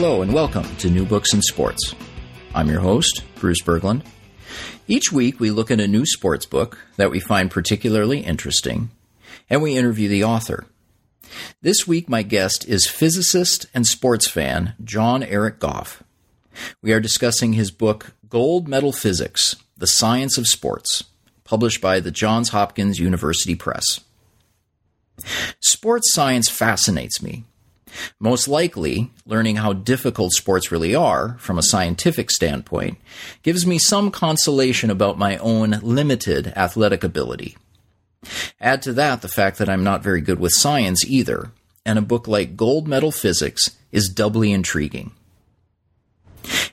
Hello and welcome to New Books in Sports. I'm your host, Bruce Berglund. Each week we look at a new sports book that we find particularly interesting and we interview the author. This week my guest is physicist and sports fan John Eric Goff. We are discussing his book Gold Medal Physics: The Science of Sports, published by the Johns Hopkins University Press. Sports science fascinates me most likely, learning how difficult sports really are from a scientific standpoint gives me some consolation about my own limited athletic ability. Add to that the fact that I'm not very good with science either, and a book like Gold Medal Physics is doubly intriguing.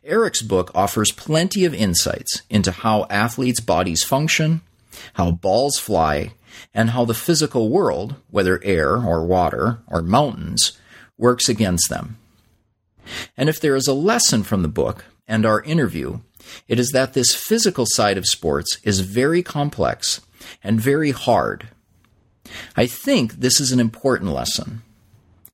Eric's book offers plenty of insights into how athletes' bodies function, how balls fly, and how the physical world, whether air or water or mountains, works against them. And if there is a lesson from the book and our interview, it is that this physical side of sports is very complex and very hard. I think this is an important lesson.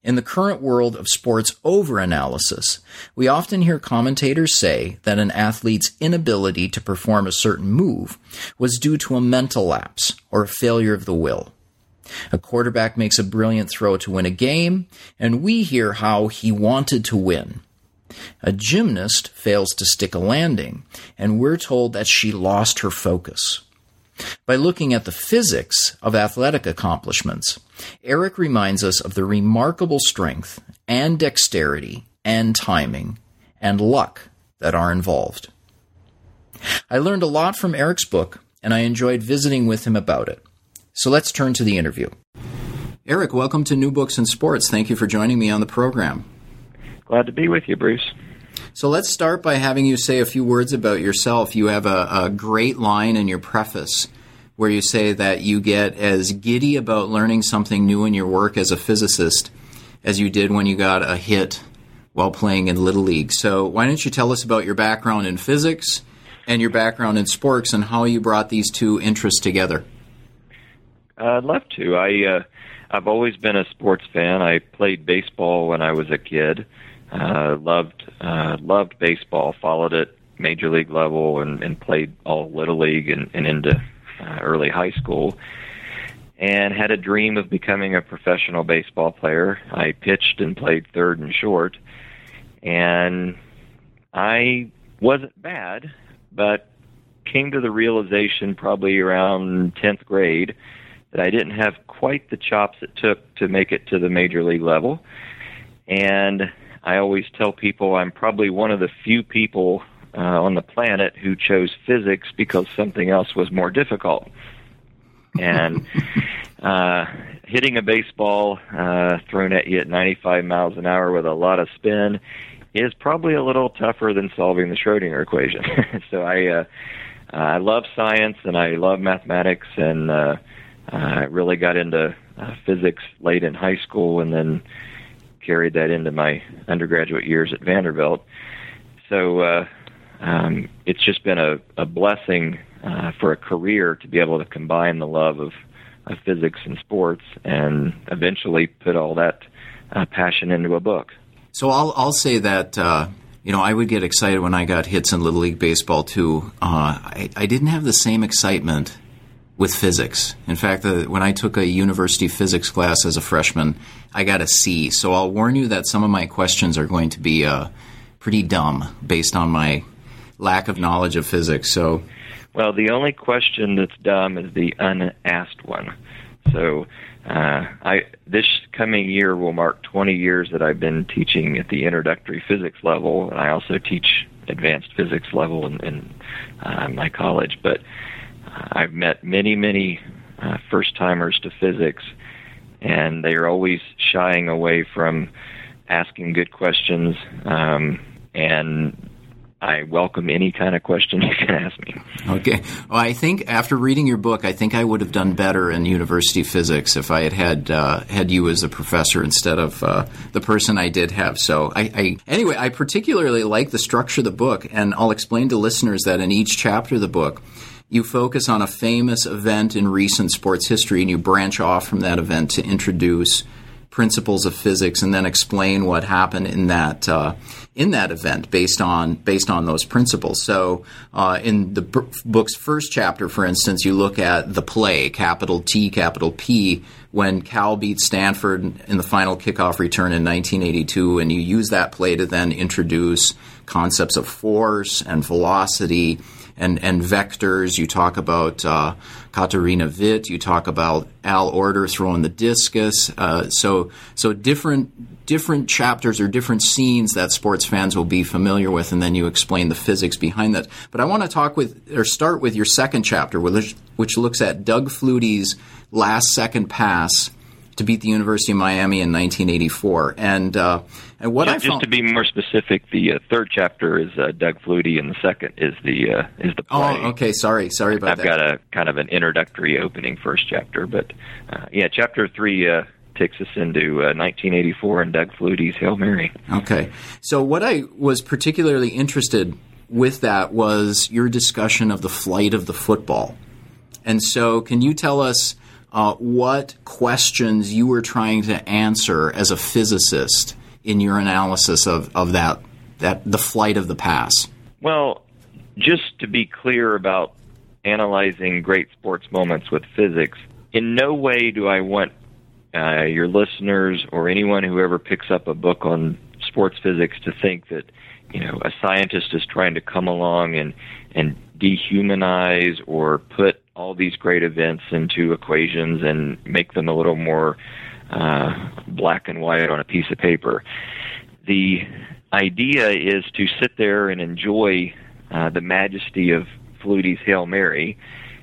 In the current world of sports overanalysis, we often hear commentators say that an athlete's inability to perform a certain move was due to a mental lapse or a failure of the will. A quarterback makes a brilliant throw to win a game, and we hear how he wanted to win. A gymnast fails to stick a landing, and we're told that she lost her focus. By looking at the physics of athletic accomplishments, Eric reminds us of the remarkable strength and dexterity and timing and luck that are involved. I learned a lot from Eric's book, and I enjoyed visiting with him about it. So let's turn to the interview. Eric, welcome to New Books and Sports. Thank you for joining me on the program. Glad to be with you, Bruce. So let's start by having you say a few words about yourself. You have a, a great line in your preface where you say that you get as giddy about learning something new in your work as a physicist as you did when you got a hit while playing in Little League. So why don't you tell us about your background in physics and your background in sports and how you brought these two interests together? I'd love to. I uh, I've always been a sports fan. I played baseball when I was a kid. Uh, loved uh, loved baseball. Followed it major league level and, and played all little league and, and into uh, early high school. And had a dream of becoming a professional baseball player. I pitched and played third and short, and I wasn't bad, but came to the realization probably around 10th grade that I didn't have quite the chops it took to make it to the major league level. And I always tell people I'm probably one of the few people uh, on the planet who chose physics because something else was more difficult. And uh, hitting a baseball uh, thrown at you at 95 miles an hour with a lot of spin is probably a little tougher than solving the Schrodinger equation. so I uh, I love science and I love mathematics and uh, uh, I really got into uh, physics late in high school and then carried that into my undergraduate years at Vanderbilt. So uh, um, it's just been a, a blessing uh, for a career to be able to combine the love of, of physics and sports and eventually put all that passion into a book. So I'll, I'll say that. You know, I would get excited when I got hits in Little League Baseball too. Uh, I, I didn't have the same excitement with physics. In fact, uh, when I took a university physics class as a freshman, I got a C. So I'll warn you that some of my questions are going to be uh, pretty dumb based on my lack of knowledge of physics. So, well, the only question that's dumb is the unasked one. So, uh, I this coming year will mark 20 years that I've been teaching at the introductory physics level, and I also teach advanced physics level in, in uh, my college. But I've met many, many uh, first timers to physics, and they are always shying away from asking good questions, um, and I welcome any kind of question you can ask me. Okay. Well, I think after reading your book, I think I would have done better in university physics if I had had uh, had you as a professor instead of uh, the person I did have. So, I, I anyway, I particularly like the structure of the book, and I'll explain to listeners that in each chapter of the book. You focus on a famous event in recent sports history and you branch off from that event to introduce principles of physics and then explain what happened in that uh, in that event based on based on those principles. So, uh, in the b- book's first chapter, for instance, you look at the play, capital T, capital P, when Cal beat Stanford in the final kickoff return in 1982, and you use that play to then introduce concepts of force and velocity and, and vectors. You talk about uh, Katarina Witt. You talk about Al Oerter throwing the discus. Uh, so so different different chapters or different scenes that sports fans will be familiar with, and then you explain the physics behind that. But I want to talk with or start with your second chapter, which, which looks at Doug Flutie's last second pass to beat the University of Miami in 1984. And uh, and what just, I found, just to be more specific, the uh, third chapter is uh, Doug Flutie, and the second is the uh, is the play. Oh, okay. Sorry, sorry about I've that. got a kind of an introductory opening first chapter, but uh, yeah, chapter three uh, takes us into 1984 and Doug Flutie's Hail Mary. Okay, so what I was particularly interested with that was your discussion of the flight of the football. And so, can you tell us uh, what questions you were trying to answer as a physicist in your analysis of, of that that the flight of the pass? Well, just to be clear about analyzing great sports moments with physics, in no way do I want uh, your listeners or anyone who ever picks up a book on sports physics to think that you know a scientist is trying to come along and and dehumanize or put all these great events into equations and make them a little more uh, black and white on a piece of paper. The idea is to sit there and enjoy uh, the majesty of Flutie's Hail Mary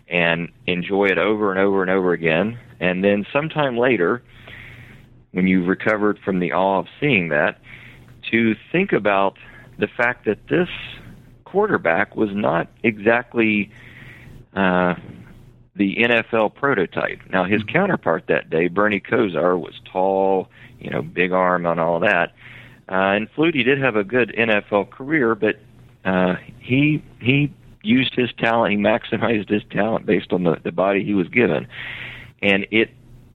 and enjoy it over and over and over again. And then sometime later, when you've recovered from the awe of seeing that, to think about the fact that this quarterback was not exactly uh, the NFL prototype. Now, his counterpart that day, Bernie Kosar, was tall, you know, big arm and all that. Uh, and Flutie did have a good NFL career, but uh, he he used his talent, he maximized his talent based on the, the body he was given. And it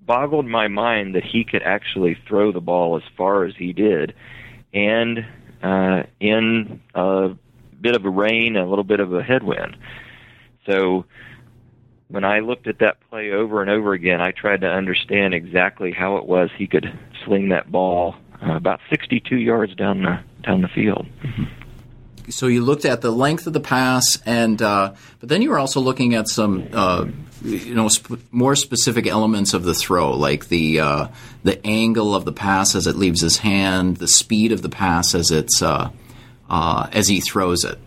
boggled my mind that he could actually throw the ball as far as he did. And uh, in a bit of a rain, a little bit of a headwind. So when I looked at that play over and over again, I tried to understand exactly how it was he could sling that ball uh, about 62 yards down the down the field. Mm-hmm. So you looked at the length of the pass, and uh, but then you were also looking at some, uh, you know, sp- more specific elements of the throw, like the uh, the angle of the pass as it leaves his hand, the speed of the pass as it's uh, uh, as he throws it.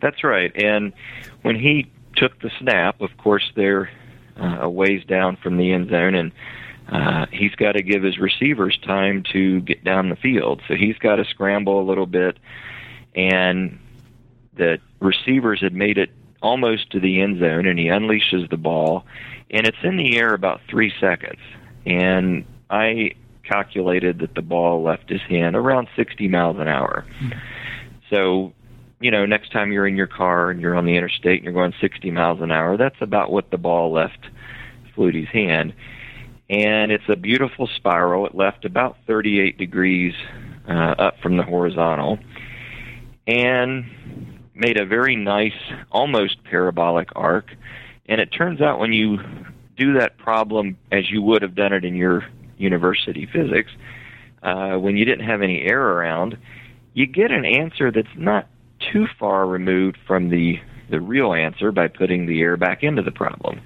That's right, and when he took the snap, of course they're uh, a ways down from the end zone, and uh, he's got to give his receivers time to get down the field. So he's got to scramble a little bit, and the receivers had made it almost to the end zone, and he unleashes the ball, and it's in the air about three seconds. And I calculated that the ball left his hand around 60 miles an hour. So you know, next time you're in your car and you're on the interstate and you're going 60 miles an hour, that's about what the ball left Flutie's hand. And it's a beautiful spiral. It left about 38 degrees uh, up from the horizontal and made a very nice, almost parabolic arc. And it turns out when you do that problem as you would have done it in your university physics, uh, when you didn't have any air around, you get an answer that's not too far removed from the the real answer by putting the air back into the problem.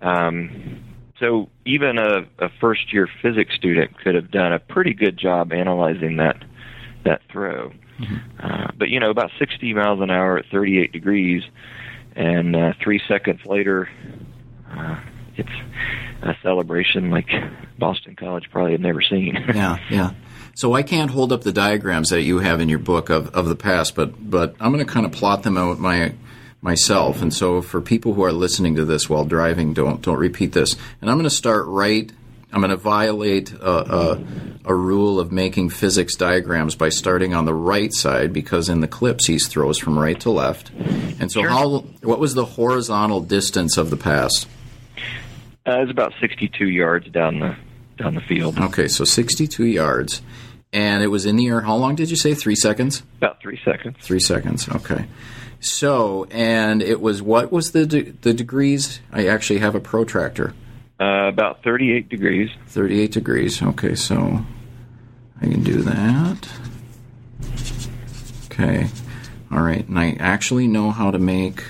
Um, so even a, a first year physics student could have done a pretty good job analyzing that that throw. Mm-hmm. Uh, but you know, about 60 miles an hour at 38 degrees, and uh, three seconds later, uh, it's a celebration like Boston College probably had never seen. yeah, yeah. So I can't hold up the diagrams that you have in your book of, of the past, but but I'm going to kind of plot them out my myself. And so for people who are listening to this while driving, don't don't repeat this. And I'm going to start right. I'm going to violate a, a, a rule of making physics diagrams by starting on the right side because in the clips he throws from right to left. And so Sure. how what was the horizontal distance of the pass? Uh, it's about 62 yards down the down the field, Okay, so 62 yards. And it was in the air. How long did you say? Three seconds? about three seconds. Three seconds. Okay. So, and it was what was the de- the degrees? I actually have a protractor. Uh, about 38 degrees. 38 degrees. Okay, so I can do that. Okay. All right. And I actually know how to make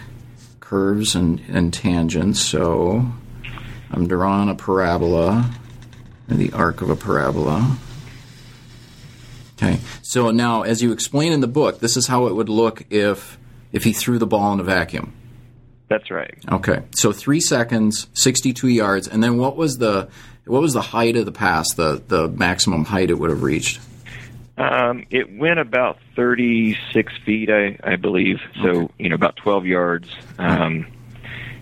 curves and, and tangents, so I'm drawing a parabola, the arc of a parabola. Okay. So now, as you explain in the book, this is how it would look if if he threw the ball in a vacuum. That's right. Okay, so three seconds, sixty-two yards, and then what was the what was the height of the pass? The the maximum height it would have reached. Um, it went about 36 feet, I, I believe. So you know, about 12 yards. Um,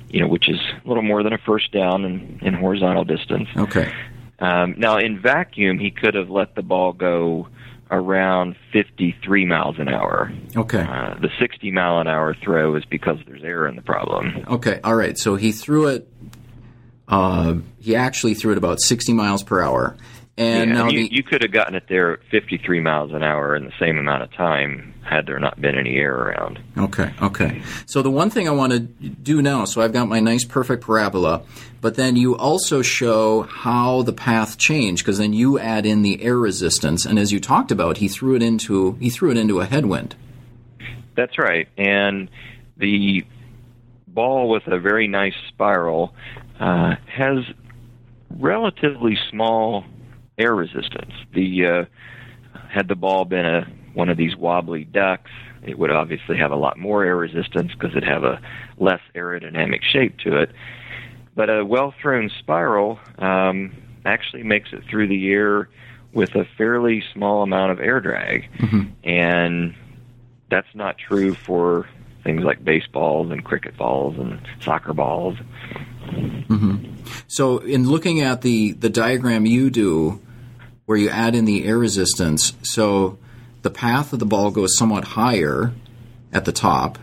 you know, which is a little more than a first down in, in horizontal distance. Okay, Um, now, in vacuum, he could have let the ball go around 53 miles an hour. okay, Uh, the 60 mile an hour throw is because there's air in the problem. okay. All right. So he threw it. Uh, he actually threw it about sixty miles per hour, and Yeah, now you, the you could have gotten it there at 53 miles an hour in the same amount of time had there not been any air around. Okay, okay. So the one thing I want to do now, so I've got my nice perfect parabola, but then you also show how the path changed because then you add in the air resistance, and as you talked about, he threw it into he threw it into a headwind. That's right. And the ball with a very nice spiral uh, has relatively small air resistance. The uh, had the ball been a one of these wobbly ducks, it would obviously have a lot more air resistance because it'd have a less aerodynamic shape to it. But a well thrown spiral um, actually makes it through the air with a fairly small amount of air drag, and that's not true for things like baseballs and cricket balls and soccer balls. So in looking at the the diagram you do, where you add in the air resistance, so the path of the ball goes somewhat higher at the top.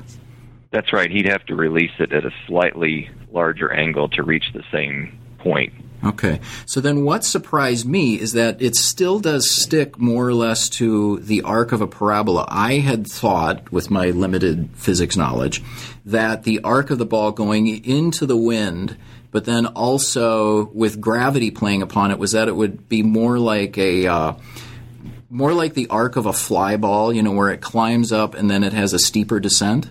That's right. He'd have to release it at a slightly larger angle to reach the same point. Okay. So then what surprised me is that it still does stick more or less to the arc of a parabola. I had thought, with my limited physics knowledge, that the arc of the ball going into the wind, but then also with gravity playing upon it, was that it would be more like a. Uh, more like the arc of a fly ball, you know, where it climbs up and then it has a steeper descent.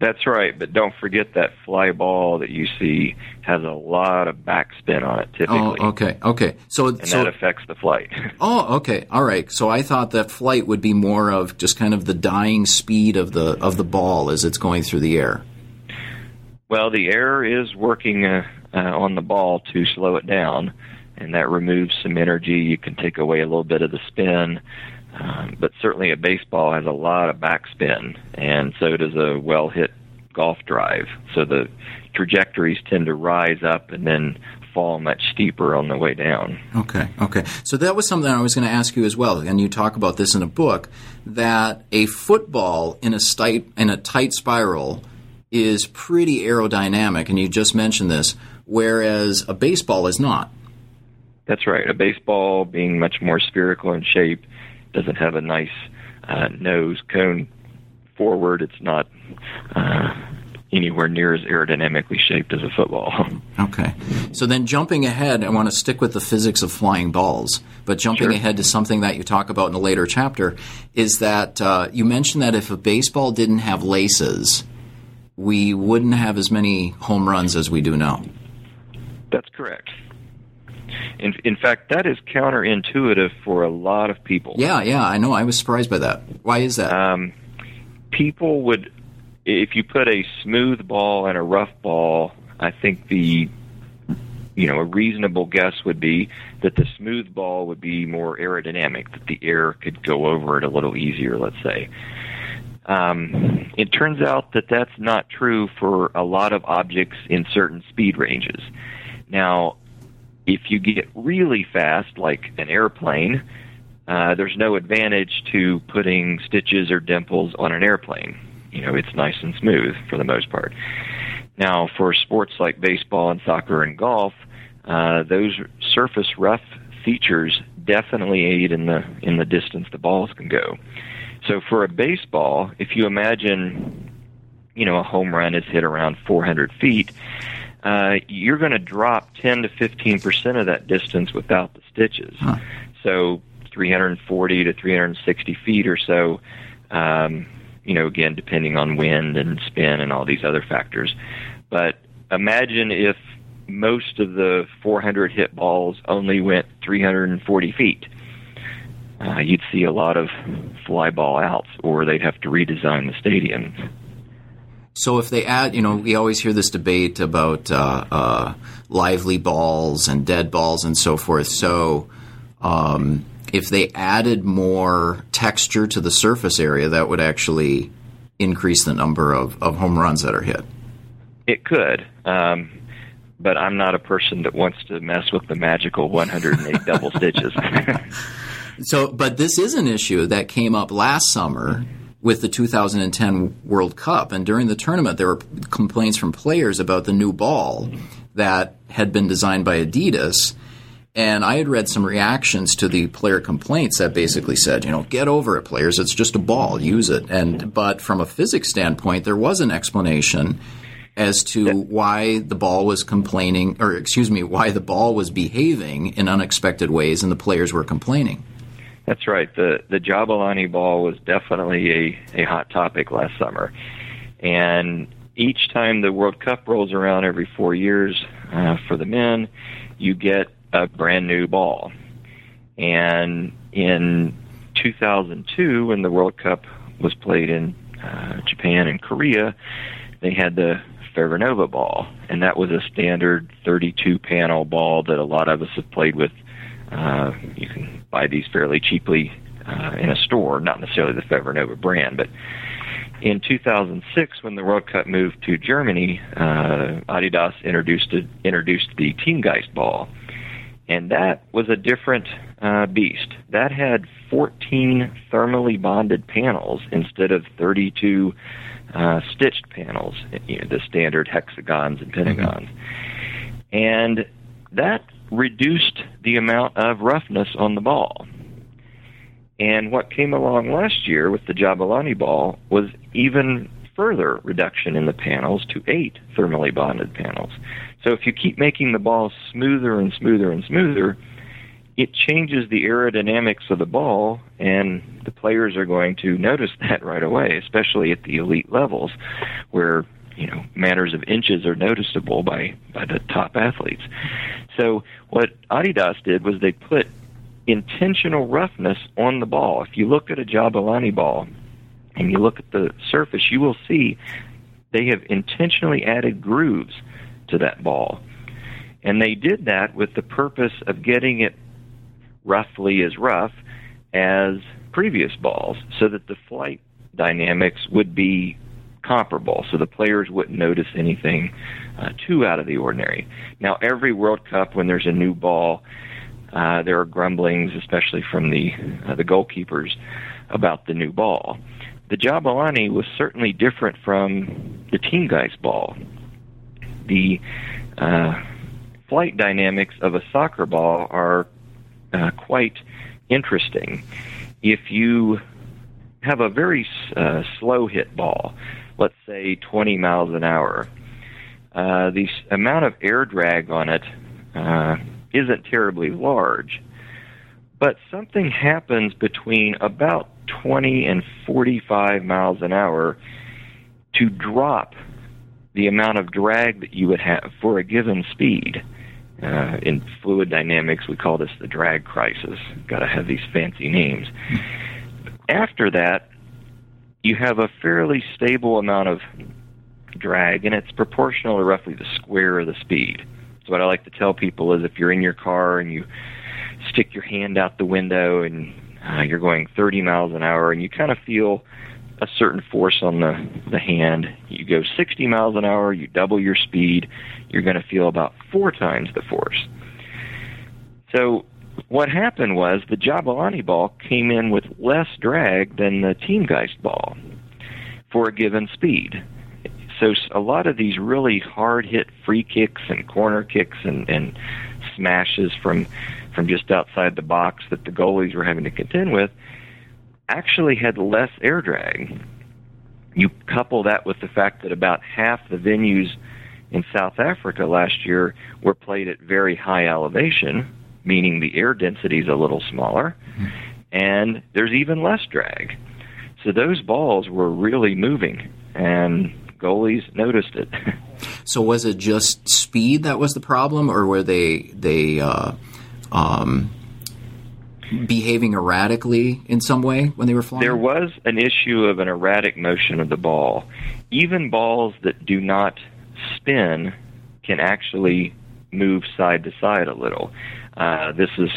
That's right, but don't forget that fly ball that you see has a lot of backspin on it typically, Oh, okay, okay. So, and so that affects the flight. Oh, okay. All right. So I thought that flight would be more of just kind of the dying speed of the of the ball as it's going through the air. well, the air is working uh, uh, on the ball to slow it down, and that removes some energy. You can take away a little bit of the spin. Um, but certainly a baseball has a lot of backspin, and so does a well hit golf drive. So the trajectories tend to rise up and then fall much steeper on the way down. Okay. Okay. So that was something I was going to ask you as well, and you talk about this in a book that a football in a tight in a tight spiral is pretty aerodynamic, and you just mentioned this, whereas a baseball is not. That's right. A baseball, being much more spherical in shape, doesn't have a nice uh, nose cone forward. It's not uh, anywhere near as aerodynamically shaped as a football. Okay. So then jumping ahead, I want to stick with the physics of flying balls, but jumping Sure. ahead to something that you talk about in a later chapter is that uh, you mentioned that if a baseball didn't have laces, we wouldn't have as many home runs as we do now. That's correct. In, in fact, that is counterintuitive for a lot of people. Yeah, yeah, I know. I was surprised by that. Why is that? Um, people would, if you put a smooth ball and a rough ball, I think the you know, a reasonable guess would be that the smooth ball would be more aerodynamic, that the air could go over it a little easier, let's say. Um, it turns out that that's not true for a lot of objects in certain speed ranges. Now, if you get really fast, like an airplane, uh, there's no advantage to putting stitches or dimples on an airplane. You know, it's nice and smooth for the most part. Now, for sports like baseball and soccer and golf, uh, those surface rough features definitely aid in the in the distance the balls can go. So for a baseball, if you imagine, you know, a home run is hit around 400 feet, uh, you're going to drop 10 to 15 percent of that distance without the stitches. Huh. So 340 to 360 feet or so. Um, you know, again, depending on wind and spin and all these other factors. But imagine if most of the 400 hit balls only went 340 feet. Uh, you'd see a lot of fly ball outs, or they'd have to redesign the stadium. So if they add, you know, we always hear this debate about uh, uh, lively balls and dead balls and so forth. So um, if they added more texture to the surface area, that would actually increase the number of, of home runs that are hit. It could. Um, but I'm not a person that wants to mess with the magical 108 double stitches. so, but this is an issue that came up last summer with the 2010 World Cup. And during the tournament, there were complaints from players about the new ball that had been designed by Adidas. And I had read some reactions to the player complaints that basically said, you know, get over it, players. It's just a ball. Use it. And but from a physics standpoint, there was an explanation as to why the ball was complaining, or excuse me, why the ball was behaving in unexpected ways, and the players were complaining. That's right. The the Jabulani ball was definitely a, a hot topic last summer, and each time the World Cup rolls around every four years uh, for the men, you get a brand new ball. And in 2002, when the World Cup was played in uh, Japan and Korea, they had the Fevernova ball, and that was a standard 32 panel ball that a lot of us have played with. Uh, you can buy these fairly cheaply uh, in a store, not necessarily the Fevernova brand, but in 2006, when the World Cup moved to Germany, uh, Adidas introduced a, introduced the Teamgeist ball, and that was a different uh, beast. That had 14 thermally bonded panels instead of 32 uh, stitched panels, you know, the standard hexagons and pentagons. Mm-hmm. And that reduced the amount of roughness on the ball. And what came along last year with the Jabulani ball was even further reduction in the panels to eight thermally bonded panels. So if you keep making the ball smoother and smoother and smoother, it changes the aerodynamics of the ball, and the players are going to notice that right away, especially at the elite levels, where you know matters of inches are noticeable by by the top athletes. So what Adidas did was they put intentional roughness on the ball. If you look at a Jabulani ball and you look at the surface, you will see they have intentionally added grooves to that ball. And they did that with the purpose of getting it roughly as rough as previous balls so that the flight dynamics would be comparable so the players wouldn't notice anything uh, too out of the ordinary. Now, every World Cup, when there's a new ball, uh, there are grumblings, especially from the uh, the goalkeepers, about the new ball. The Jabulani was certainly different from the Teamgeist ball. The uh, flight dynamics of a soccer ball are uh, quite interesting. If you have a very uh, slow hit ball, let's say 20 miles an hour, uh, the amount of air drag on it uh, isn't terribly large. But something happens between about 20 and 45 miles an hour to drop the amount of drag that you would have for a given speed. Uh, in fluid dynamics, we call this the drag crisis. Got to have these fancy names. After that, you have a fairly stable amount of drag, and it's proportional to roughly the square of the speed. So what I like to tell people is if you're in your car and you stick your hand out the window and uh, you're going 30 miles an hour and you kind of feel a certain force on the the hand. You go 60 miles an hour, you double your speed, you're going to feel about four times the force. So what happened was the Jabulani ball came in with less drag than the Teamgeist ball for a given speed. So a lot of these really hard hit free kicks and corner kicks and, and smashes from from just outside the box that the goalies were having to contend with actually had less air drag. You couple that with the fact that about half the venues in South Africa last year were played at very high elevation, meaning the air density is a little smaller, and there's even less drag. So those balls were really moving, and goalies noticed it. so was it just speed that was the problem, or were they they uh, um, behaving erratically in some way when they were flying? There was an issue of an erratic motion of the ball. Even balls that do not spin can actually move side to side a little. Uh, this is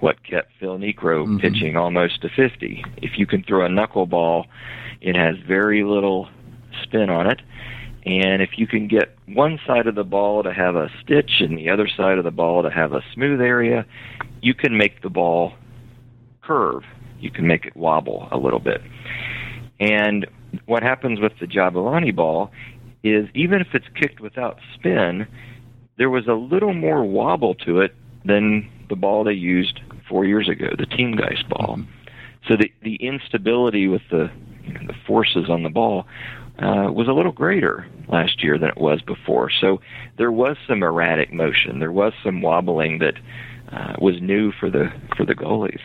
what kept Phil Niekro mm-hmm. pitching almost to 50. If you can throw a knuckleball, it has very little spin on it. And if you can get one side of the ball to have a stitch and the other side of the ball to have a smooth area, you can make the ball curve. You can make it wobble a little bit. And what happens with the Jabulani ball is even if it's kicked without spin, there was a little more wobble to it than the ball they used four years ago, the Teamgeist ball. So the the instability with the you know, the forces on the ball uh, was a little greater last year than it was before. So there was some erratic motion. There was some wobbling that uh, was new for the for the goalies.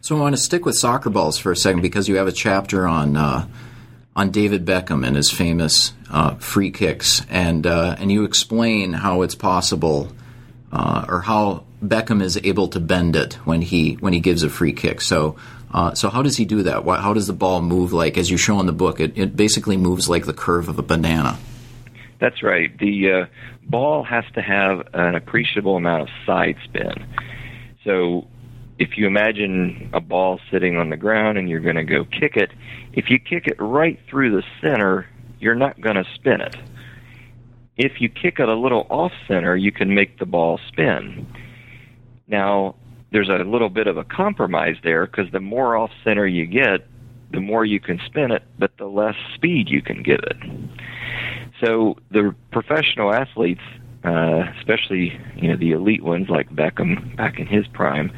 So I want to stick with soccer balls for a second because you have a chapter on uh, on David Beckham and his famous uh, free kicks, and uh, and you explain how it's possible uh, or how Beckham is able to bend it when he when he gives a free kick. So. Uh, so how does he do that? How does the ball move? Like as you show in the book, it, it basically moves like the curve of a banana. That's right. The uh, ball has to have an appreciable amount of side spin. So if you imagine a ball sitting on the ground and you're going to go kick it, if you kick it right through the center, you're not going to spin it. If you kick it a little off center, you can make the ball spin. Now, there's a little bit of a compromise there because the more off center you get, the more you can spin it, but the less speed you can give it. So the professional athletes, uh, especially you know the elite ones like Beckham back in his prime,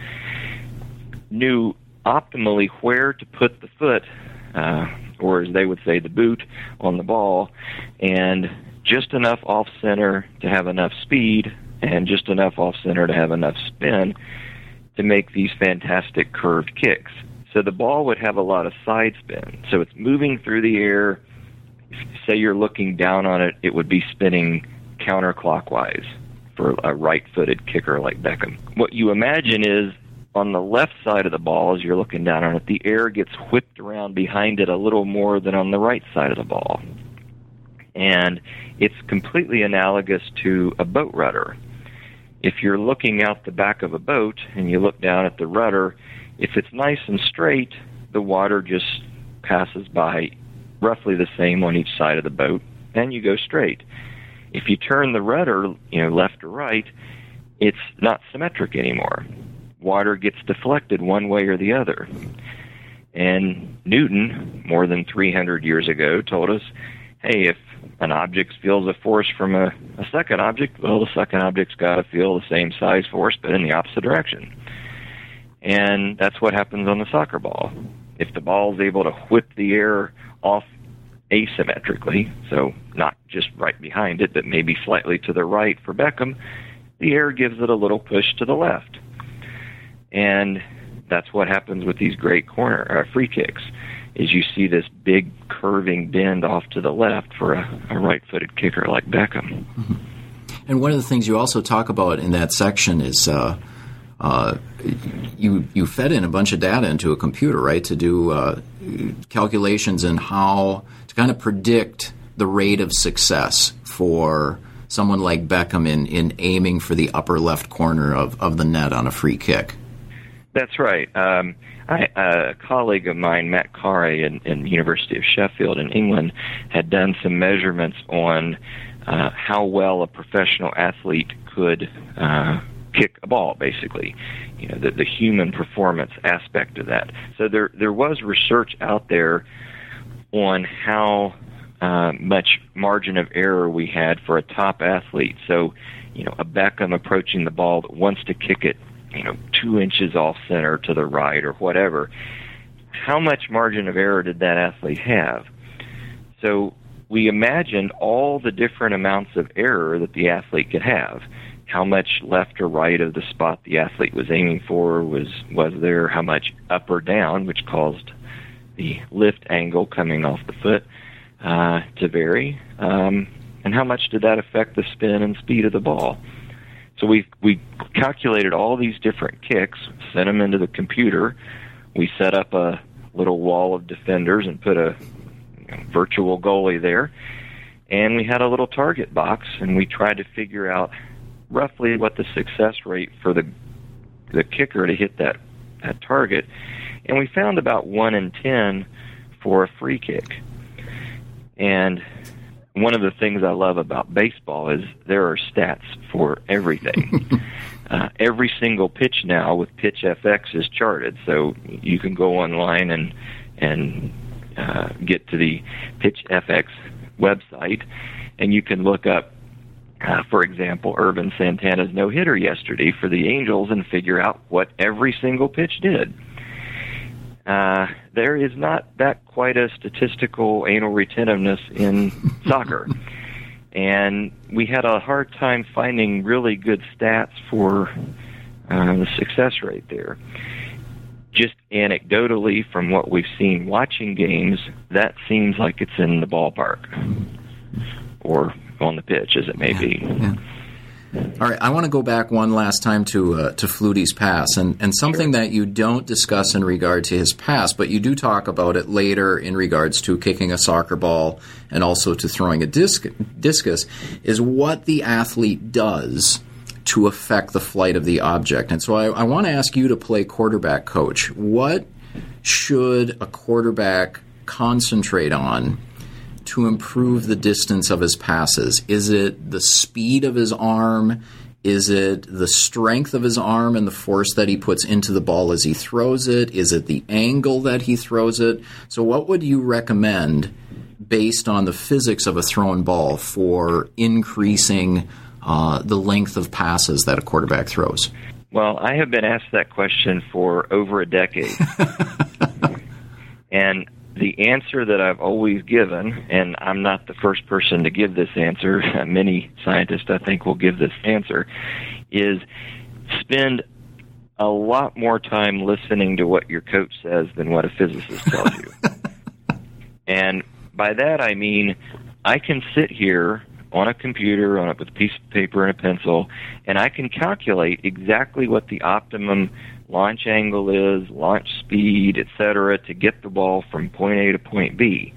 knew optimally where to put the foot, uh, or as they would say, the boot on the ball, and just enough off center to have enough speed, and just enough off center to have enough spin to make these fantastic curved kicks. So the ball would have a lot of side spin. So it's moving through the air say you're looking down on it, it would be spinning counterclockwise for a right-footed kicker like Beckham. What you imagine is on the left side of the ball as you're looking down on it, the air gets whipped around behind it a little more than on the right side of the ball. And it's completely analogous to a boat rudder. If you're looking out the back of a boat and you look down at the rudder, if it's nice and straight, the water just passes by roughly the same on each side of the boat, and you go straight. If you turn the rudder, you know, left or right, it's not symmetric anymore. Water gets deflected one way or the other. And Newton, more than 300 years ago, told us, hey, if an object feels a force from a, a second object, well, the second object's got to feel the same size force, but in the opposite direction. And that's what happens on the soccer ball. If the ball is able to whip the air off asymmetrically, so not just right behind it, but maybe slightly to the right for Beckham, the air gives it a little push to the left. And that's what happens with these great corner uh, free kicks is you see this big curving bend off to the left for a, a right-footed kicker like Beckham. Mm-hmm. And one of the things you also talk about in that section is uh, uh, you you fed in a bunch of data into a computer, right, to do uh, calculations and how to kind of predict the rate of success for someone like Beckham in, in aiming for the upper left corner of, of the net on a free kick. That's right. Um, I, a colleague of mine, Matt Carré, in, in the University of Sheffield in England, had done some measurements on uh, how well a professional athlete could uh, kick a ball, basically. You know, the, the human performance aspect of that. So there there was research out there on how uh, much margin of error we had for a top athlete. So, you know, a Beckham approaching the ball that wants to kick it, you know, two inches off center to the right or whatever. How much margin of error did that athlete have? So we imagined all the different amounts of error that the athlete could have. How much left or right of the spot the athlete was aiming for was was there? How much up or down, which caused the lift angle coming off the foot uh, to vary, um, and how much did that affect the spin and speed of the ball? So we we calculated all these different kicks, sent them into the computer. We set up a little wall of defenders and put a virtual goalie there. And we had a little target box, and we tried to figure out roughly what the success rate for the the kicker to hit that that target. And we found about one in ten for a free kick. And one of the things I love about baseball is there are stats for everything. uh, every single pitch now with Pitch FX is charted, so you can go online and and uh, get to the Pitch FX website, and you can look up, uh, for example, Ervin Santana's no hitter yesterday for the Angels and figure out what every single pitch did. Uh, there is not that quite a statistical anal retentiveness in soccer. And we had a hard time finding really good stats for uh, the success rate there just anecdotally from what we've seen watching games, that seems like it's in the ballpark or on the pitch, as it may yeah, be. Yeah. All right, I want to go back one last time to uh, to Flutie's pass, and and something sure. that you don't discuss in regard to his pass, but you do talk about it later in regards to kicking a soccer ball and also to throwing a disc, discus, is what the athlete does to affect the flight of the object. And so I, I want to ask you to play quarterback coach. What should a quarterback concentrate on to improve the distance of his passes? Is it the speed of his arm? Is it the strength of his arm and the force that he puts into the ball as he throws it? Is it the angle that he throws it? So, what would you recommend based on the physics of a thrown ball for increasing uh, the length of passes that a quarterback throws? Well, I have been asked that question for over a decade. and the answer that I've always given, and I'm not the first person to give this answer, many scientists I think will give this answer, is spend a lot more time listening to what your coach says than what a physicist tells you. and by that I mean I can sit here on a computer on a, with a piece of paper and a pencil, and I can calculate exactly what the optimum launch angle is, launch speed, etc., to get the ball from point A to point B.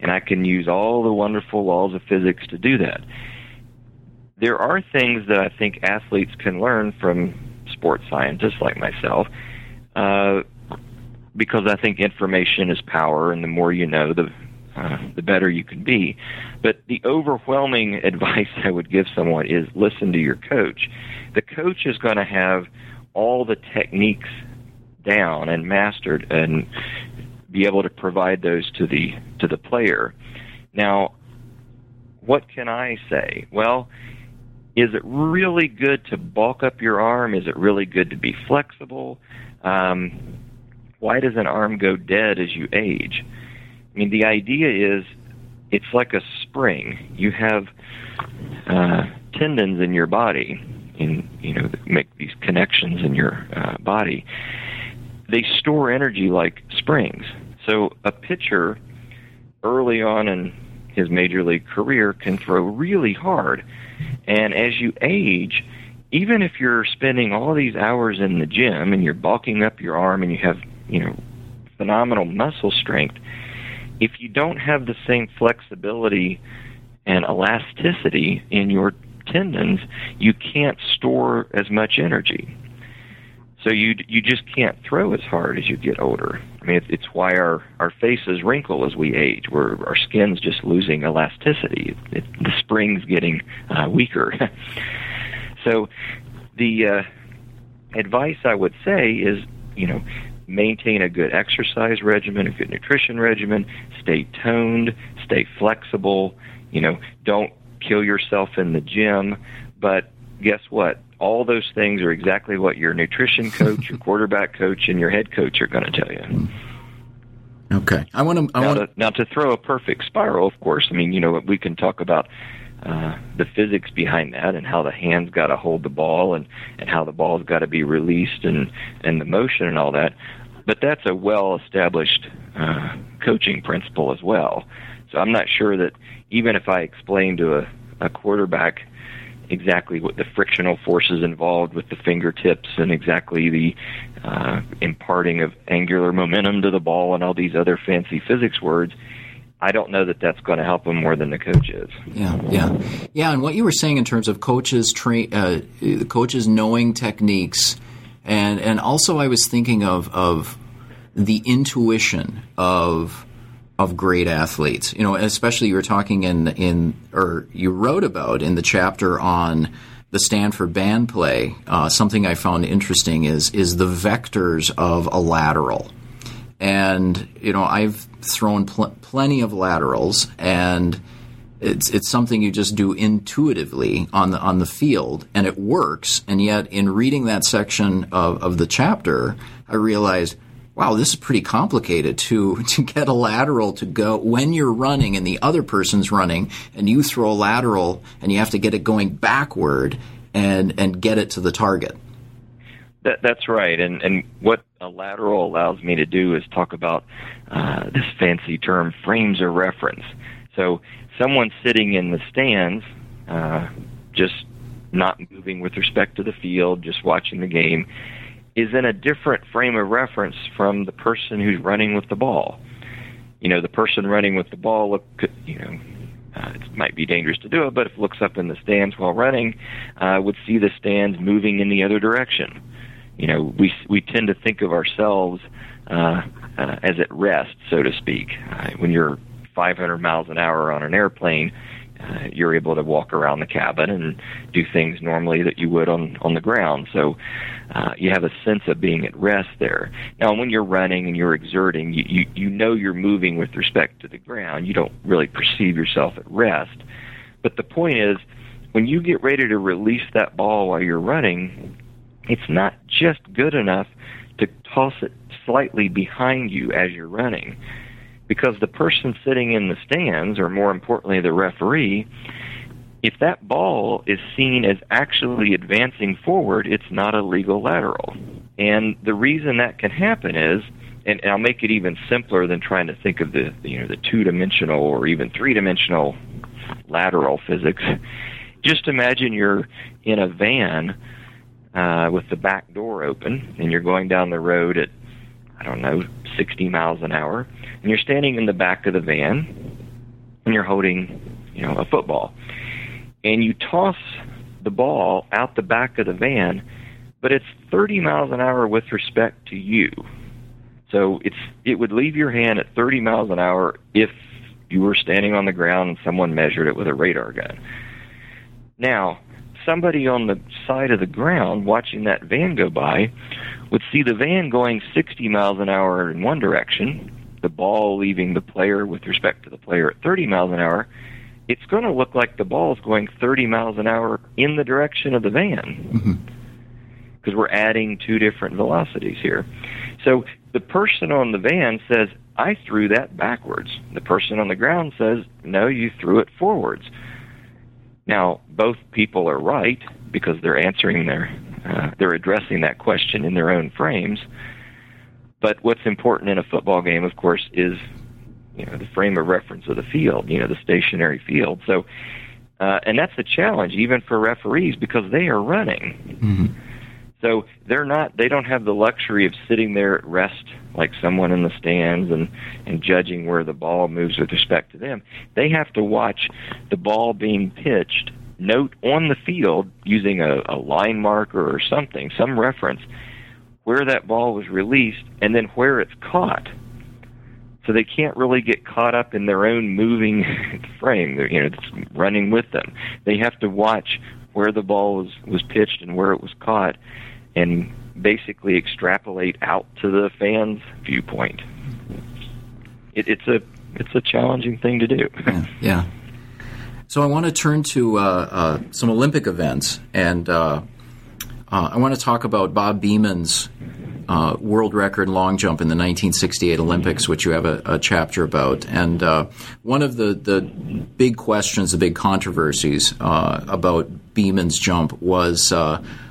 And I can use all the wonderful laws of physics to do that. There are things that I think athletes can learn from sports scientists like myself, uh, because I think information is power, and the more you know, the uh, the better you can be. But the overwhelming advice I would give someone is listen to your coach. The coach is going to have all the techniques down and mastered and be able to provide those to the to the player. Now, what can I say? Well, is it really good to bulk up your arm? Is it really good to be flexible? Um, why does an arm go dead as you age? I mean, the idea is it's like a spring. You have uh, tendons in your body, in you know, make these connections in your uh, body. They store energy like springs. So a pitcher early on in his major league career can throw really hard, and as you age, even if you're spending all these hours in the gym and you're bulking up your arm and you have you know phenomenal muscle strength if you don't have the same flexibility and elasticity in your tendons, you can't store as much energy. So you you just can't throw as hard as you get older. I mean, it's, it's why our our faces wrinkle as we age. Where our skin's just losing elasticity. It, the spring's getting uh, weaker. so the uh, advice I would say is, you know, maintain a good exercise regimen, a good nutrition regimen, stay toned, stay flexible. You know, don't kill yourself in the gym. But guess what? All those things are exactly what your nutrition coach, your quarterback coach, and your head coach are going to tell you. Okay, I want to. I now, want to, now to throw a perfect spiral. Of course, I mean you know we can talk about uh, the physics behind that and how the hands got to hold the ball and and how the ball's got to be released and and the motion and all that. But that's a well established uh, coaching principle as well. So I'm not sure that even if I explain to a, a quarterback exactly what the frictional forces involved with the fingertips and exactly the uh, imparting of angular momentum to the ball and all these other fancy physics words, I don't know that that's going to help them more than the coach is. Yeah, yeah, yeah. And what you were saying in terms of coaches train, uh, coaches knowing techniques, and and also I was thinking of of the intuition of of great athletes. You know, especially you were talking in in or you wrote about in the chapter on the Stanford band play. Uh, something I found interesting is is the vectors of a lateral, and you know I've thrown pl- plenty of laterals and. It's, it's something you just do intuitively on the on the field, and it works. And yet, in reading that section of, of the chapter, I realized wow, this is pretty complicated to to get a lateral to go when you're running and the other person's running and you throw a lateral and you have to get it going backward and and get it to the target. That, that's right, and and what a lateral allows me to do is talk about uh, this fancy term frames of reference. So someone sitting in the stands, uh, just not moving with respect to the field, just watching the game is in a different frame of reference from the person who's running with the ball. You know, the person running with the ball look, you know, uh, it might be dangerous to do it, but if it looks up in the stands while running, uh, would see the stands moving in the other direction. You know, we we tend to think of ourselves uh, uh, as at rest, so to speak. Uh, when you're 500 miles an hour on an airplane, uh, you're able to walk around the cabin and do things normally that you would on on the ground. So uh, you have a sense of being at rest there. Now, when you're running and you're exerting, you, you you know you're moving with respect to the ground. You don't really perceive yourself at rest. But the point is, when you get ready to release that ball while you're running, it's not just good enough to toss it slightly behind you as you're running because the person sitting in the stands, or more importantly, the referee, if that ball is seen as actually advancing forward, it's not a legal lateral. And the reason that can happen is, and I'll make it even simpler than trying to think of the you know the two dimensional or even three dimensional lateral physics. Just imagine you're in a van uh, with the back door open, and you're going down the road at I don't know 60 miles an hour and you're standing in the back of the van and you're holding, you know, a football. And you toss the ball out the back of the van, but it's 30 miles an hour with respect to you. So it's it would leave your hand at 30 miles an hour if you were standing on the ground and someone measured it with a radar gun. Now, somebody on the side of the ground watching that van go by would see the van going 60 miles an hour in one direction the ball leaving the player with respect to the player at 30 miles an hour, it's going to look like the ball is going 30 miles an hour in the direction of the van. Because mm-hmm. we're adding two different velocities here. So the person on the van says, I threw that backwards. The person on the ground says, No, you threw it forwards. Now, both people are right because they're answering their, uh, they're addressing that question in their own frames. But what's important in a football game, of course, is you know the frame of reference of the field, you know the stationary field. So, uh, and that's a challenge even for referees because they are running. Mm-hmm. So they're not they don't have the luxury of sitting there at rest like someone in the stands and and judging where the ball moves with respect to them. They have to watch the ball being pitched, note on the field using a, a line marker or something, some reference where that ball was released and then where it's caught. So they can't really get caught up in their own moving frame. They're, you know, it's running with them. They have to watch where the ball was was pitched and where it was caught, and basically extrapolate out to the fans' viewpoint. It, it's a it's a challenging thing to do. yeah. yeah. So I want to turn to uh, uh, some Olympic events, and uh, uh I want to talk about Bob Beamon's uh, world record long jump in the 1968 Olympics, which you have a, a chapter about. And uh, one of the, the big questions, the big controversies about Beamon's jump was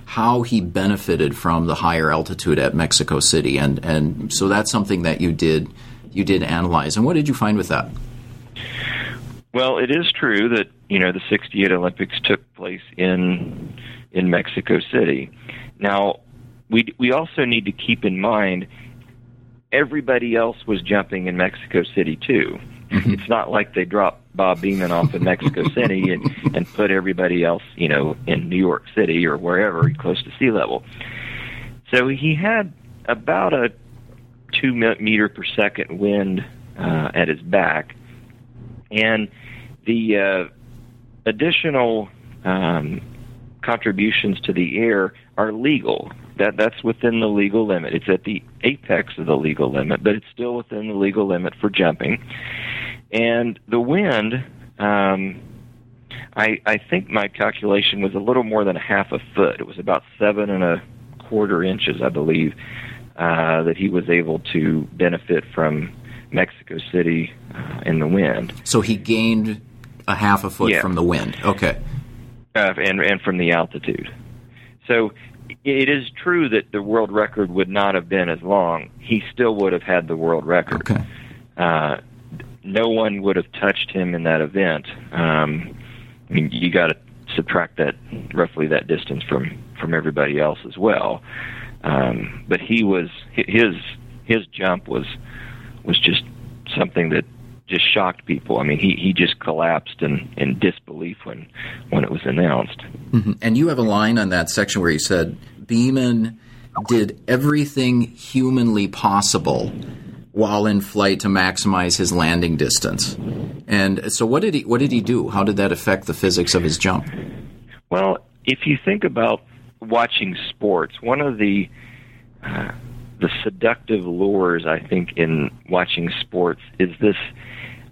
how he benefited from the higher altitude at Mexico City, and and so that's something that you did you did analyze. And what did you find with that? Well, it is true that you know the '68 Olympics took place in in Mexico City. Now, we we also need to keep in mind everybody else was jumping in Mexico City too. Mm-hmm. It's not like they dropped Bob Beamon off in Mexico City and and put everybody else, you know, in New York City or wherever close to sea level. So he had about a two meter per second wind uh, at his back, and the uh, additional um, contributions to the air are legal. That that's within the legal limit. It's at the apex of the legal limit, but it's still within the legal limit for jumping. And the wind, um, I, I think my calculation was a little more than a half a foot. It was about seven and a quarter inches, I believe, uh, that he was able to benefit from Mexico City uh, in the wind. So he gained a half a foot yeah. from the wind. Okay. Uh, and and from the altitude. So it is true that the world record would not have been as long. He still would have had the world record. Okay. Uh, no one would have touched him in that event. Um, I mean, you got to subtract that roughly that distance from from everybody else as well. Um, but he was his his jump was was just something that just shocked people. I mean, he, he just collapsed in, in disbelief when when it was announced. Mm-hmm. And you have a line on that section where you said Beamon did everything humanly possible while in flight to maximize his landing distance. And so, what did he what did he do? How did that affect the physics of his jump? Well, if you think about watching sports, one of the uh, the seductive lures I think in watching sports is this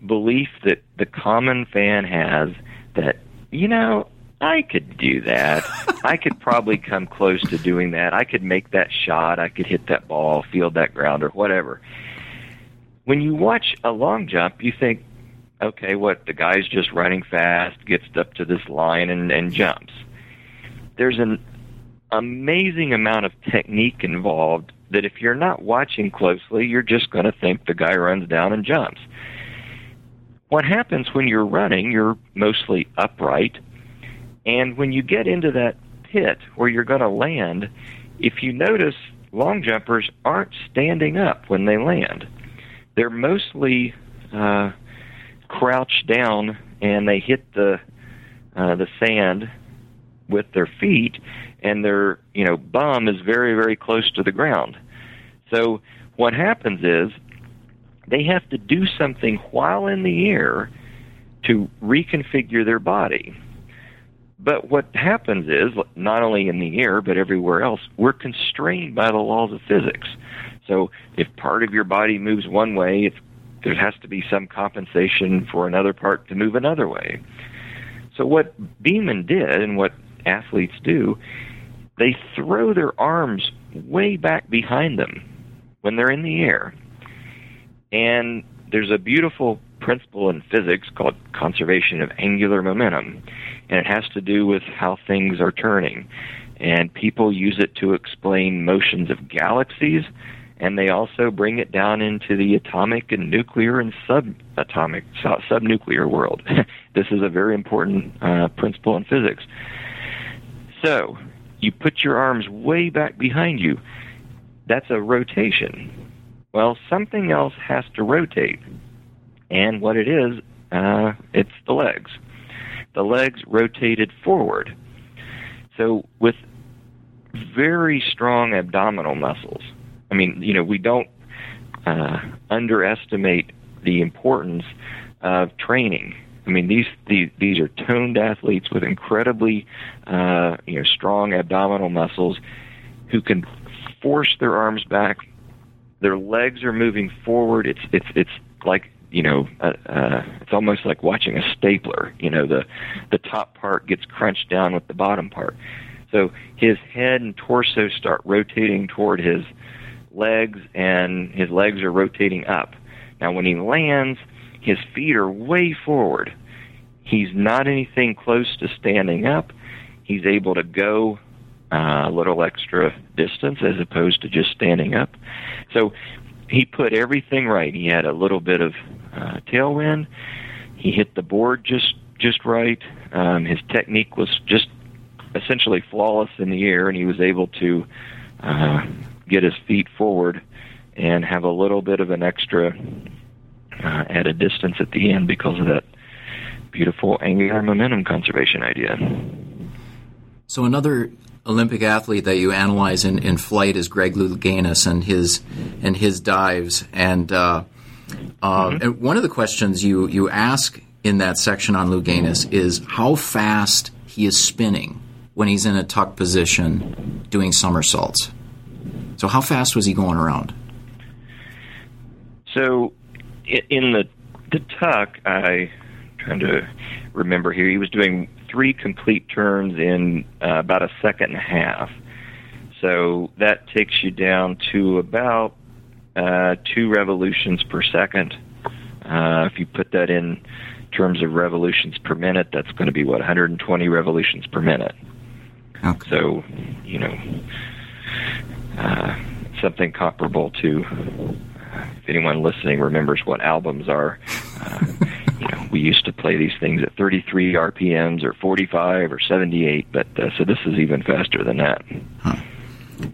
belief that the common fan has that you know I could do that. I could probably come close to doing that. I could make that shot. I could hit that ball, field that ground, or whatever when you watch a long jump, you think, okay, what the guy's just running fast, gets up to this line and, and jumps. There's an amazing amount of technique involved that if you're not watching closely, you're just going to think the guy runs down and jumps. What happens when you're running, you're mostly upright, and when you get into that pit where you're going to land, if you notice, long jumpers aren't standing up when they land they're mostly uh, crouched down and they hit the uh, the sand with their feet, and their you know bum is very very close to the ground. So what happens is they have to do something while in the air to reconfigure their body. But what happens is, not only in the air, but everywhere else, we're constrained by the laws of physics. So if part of your body moves one way, there has to be some compensation for another part to move another way. So what Beamon did and what athletes do, they throw their arms way back behind them when they're in the air. And there's a beautiful principle in physics called conservation of angular momentum, and it has to do with how things are turning. And people use it to explain motions of galaxies and they also bring it down into the atomic and nuclear and subatomic, subnuclear world. this is a very important uh, principle in physics. So, you put your arms way back behind you. That's a rotation. Well, something else has to rotate. And what it is, uh, it's the legs. The legs rotated forward. So, with very strong abdominal muscles, I mean, you know, we don't uh, underestimate the importance of training. I mean, these these, these are toned athletes with incredibly uh, you know strong abdominal muscles who can force their arms back. Their legs are moving forward. It's it's it's like you know uh, uh, it's almost like watching a stapler. You know the the top part gets crunched down with the bottom part. So his head and torso start rotating toward his legs, and his legs are rotating up. Now, when he lands, his feet are way forward. He's not anything close to standing up. He's able to go uh, a little extra distance as opposed to just standing up. So he put everything right. He had a little bit of uh, tailwind. He hit the board just just right. Um, his technique was just essentially flawless in the air, and he was able to uh, get his feet forward and have a little bit of an extra uh, at a distance at the end because of that beautiful angular momentum conservation idea. So another Olympic athlete that you analyze in, in flight is Greg Louganis and his and his dives. And, uh, uh, mm-hmm. and one of the questions you you ask in that section on Louganis is how fast he is spinning when he's in a tuck position doing somersaults. So how fast was he going around? So in the the tuck, I trying to remember here. He was doing three complete turns in uh, about a second and a half. So that takes you down to about uh, two revolutions per second. Uh, if you put that in terms of revolutions per minute, that's going to be what 120 revolutions per minute. Okay. So, you know, uh, something comparable to if anyone listening remembers what albums are. Know, we used to play these things at 33 RPMs or 45 or 78, but uh, so this is even faster than that. Huh.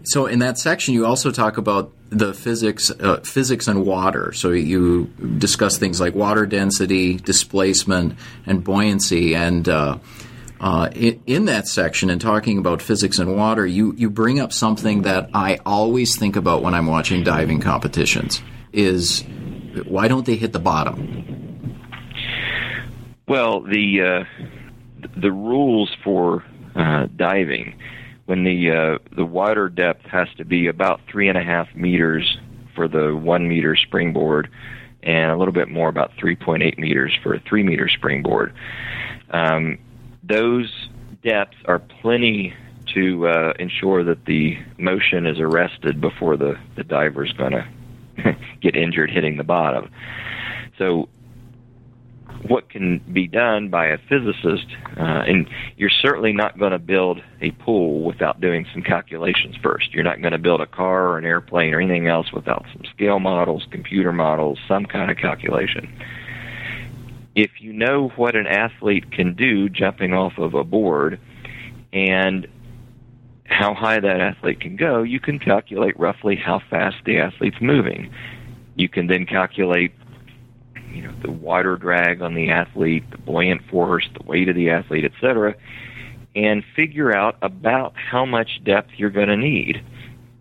So in that section, you also talk about the physics, uh, physics and water. So you discuss things like water density, displacement, and buoyancy. And uh, uh, in, in, that section, in talking about physics and water, you you bring up something that I always think about when I'm watching diving competitions is why don't they hit the bottom? Well, the uh, the rules for uh, diving when the uh, the water depth has to be about three and a half meters for the one meter springboard, and a little bit more, about 3.8 meters for a three meter springboard. Um, those depths are plenty to uh, ensure that the motion is arrested before the, the diver is going to get injured hitting the bottom. So, what can be done by a physicist, uh, and you're certainly not going to build a pool without doing some calculations first. You're not going to build a car or an airplane or anything else without some scale models, computer models, some kind of calculation. If you know what an athlete can do jumping off of a board, and how high that athlete can go, you can calculate roughly how fast the athlete's moving. You can then calculate you know the water drag on the athlete, the buoyant force, the weight of the athlete, etc., and figure out about how much depth you're going to need.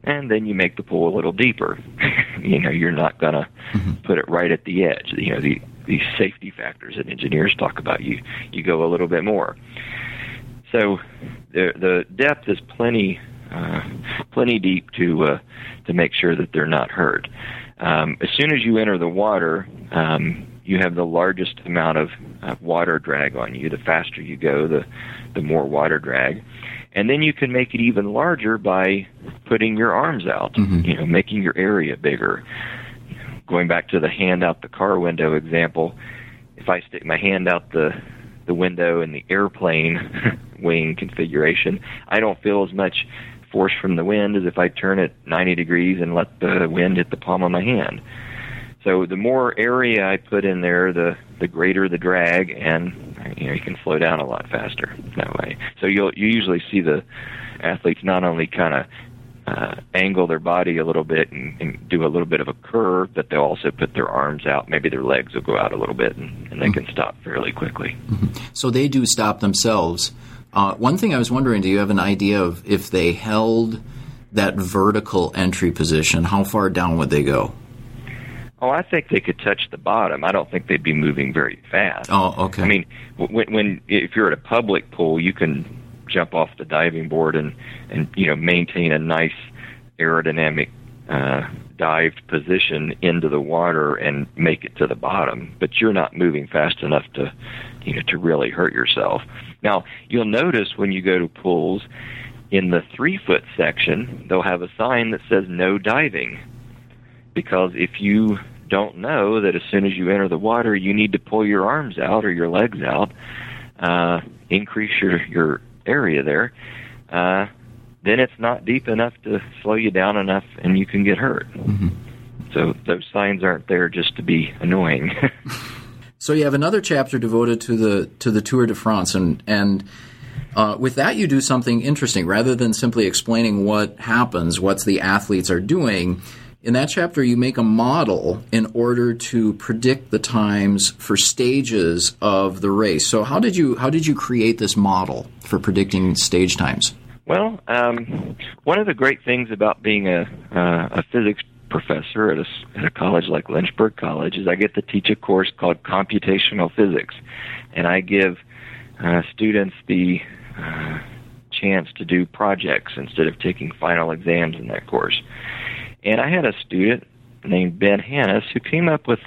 And then you make the pool a little deeper. you know, you're not going to mm-hmm. put it right at the edge. You know, the these safety factors that engineers talk about. You you go a little bit more. So the the depth is plenty uh, plenty deep to uh, to make sure that they're not hurt. Um, as soon as you enter the water, um, you have the largest amount of uh, water drag on you. The faster you go, the the more water drag, and then you can make it even larger by putting your arms out. Mm-hmm. You know, making your area bigger. Going back to the hand out the car window example, if I stick my hand out the the window in the airplane wing configuration, I don't feel as much force from the wind as if I turn it 90 degrees and let the wind hit the palm of my hand. So the more area I put in there, the the greater the drag, and you know you can slow down a lot faster that way. So you'll you usually see the athletes not only kind of uh, angle their body a little bit and, and do a little bit of a curve, but they'll also put their arms out. Maybe their legs will go out a little bit, and, and they mm-hmm. can stop fairly quickly. Mm-hmm. So they do stop themselves. Uh, one thing I was wondering: Do you have an idea of if they held that vertical entry position, how far down would they go? Oh, I think they could touch the bottom. I don't think they'd be moving very fast. Oh, okay. I mean, when, when if you're at a public pool, you can jump off the diving board and and you know maintain a nice aerodynamic uh, dived position into the water and make it to the bottom. But you're not moving fast enough to you know to really hurt yourself. Now you'll notice when you go to pools in the three foot section, they'll have a sign that says no diving. Because if you don't know that as soon as you enter the water, you need to pull your arms out or your legs out, uh, increase your, your area there, uh, then it's not deep enough to slow you down enough and you can get hurt. Mm-hmm. So those signs aren't there just to be annoying. so you have another chapter devoted to the to the Tour de France and and uh, with that, you do something interesting. Rather than simply explaining what happens, what the athletes are doing, in that chapter, you make a model in order to predict the times for stages of the race. So, how did you how did you create this model for predicting stage times? Well, um, one of the great things about being a, uh, a physics professor at a, at a college like Lynchburg College is I get to teach a course called computational physics, and I give uh, students the uh, chance to do projects instead of taking final exams in that course. And I had a student named Ben Hannis who came up with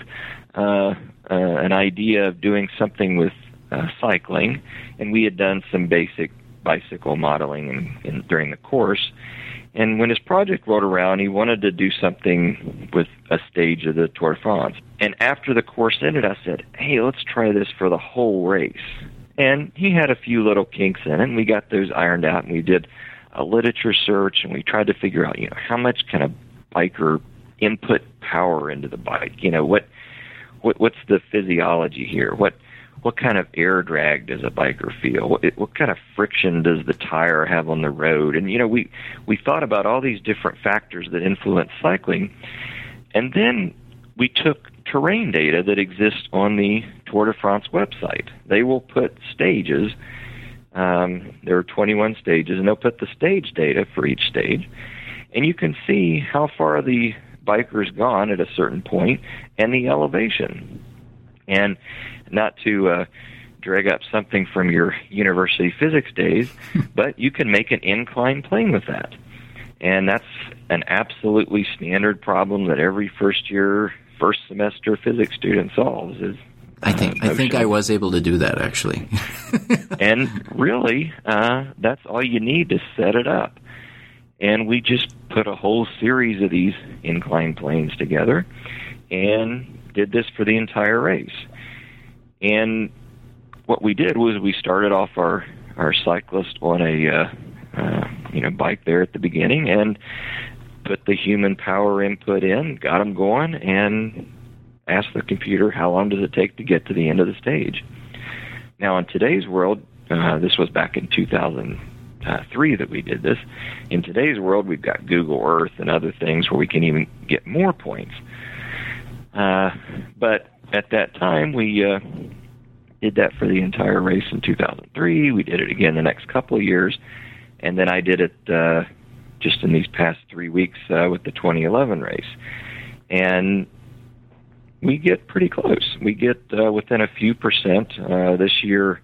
uh, uh, an idea of doing something with uh, cycling, and we had done some basic bicycle modeling in, in, during the course. And when his project rolled around, he wanted to do something with a stage of the Tour de France. And after the course ended, I said, "Hey, let's try this for the whole race." And he had a few little kinks in it, and we got those ironed out, and we did a literature search, and we tried to figure out, you know, how much kind of biker input power into the bike. You know, what, what what's the physiology here? What what kind of air drag does a biker feel? What, what kind of friction does the tire have on the road? And you know, we we thought about all these different factors that influence cycling, and then we took terrain data that exists on the Tour de France website. They will put stages. Um, there are 21 stages, and they'll put the stage data for each stage, and you can see how far the biker's gone at a certain point and the elevation. And not to uh, drag up something from your university physics days, but you can make an inclined plane with that. And that's an absolutely standard problem that every first year first semester physics student solves is I think uh, I think I was able to do that actually. and really, uh, that's all you need to set it up. And we just put a whole series of these inclined planes together, and did this for the entire race. And what we did was we started off our our cyclist on a uh, uh, you know bike there at the beginning, and put the human power input in, got him going, and asked the computer how long does it take to get to the end of the stage. Now, in today's world, uh, this was back in 2003 that we did this. In today's world, we've got Google Earth and other things where we can even get more points. Uh, but at that time, we uh, did that for the entire race in 2003. We did it again the next couple of years, and then I did it uh, just in these past three weeks uh, with the 2011 race. And we get pretty close. We get uh, within a few percent. Uh, this year,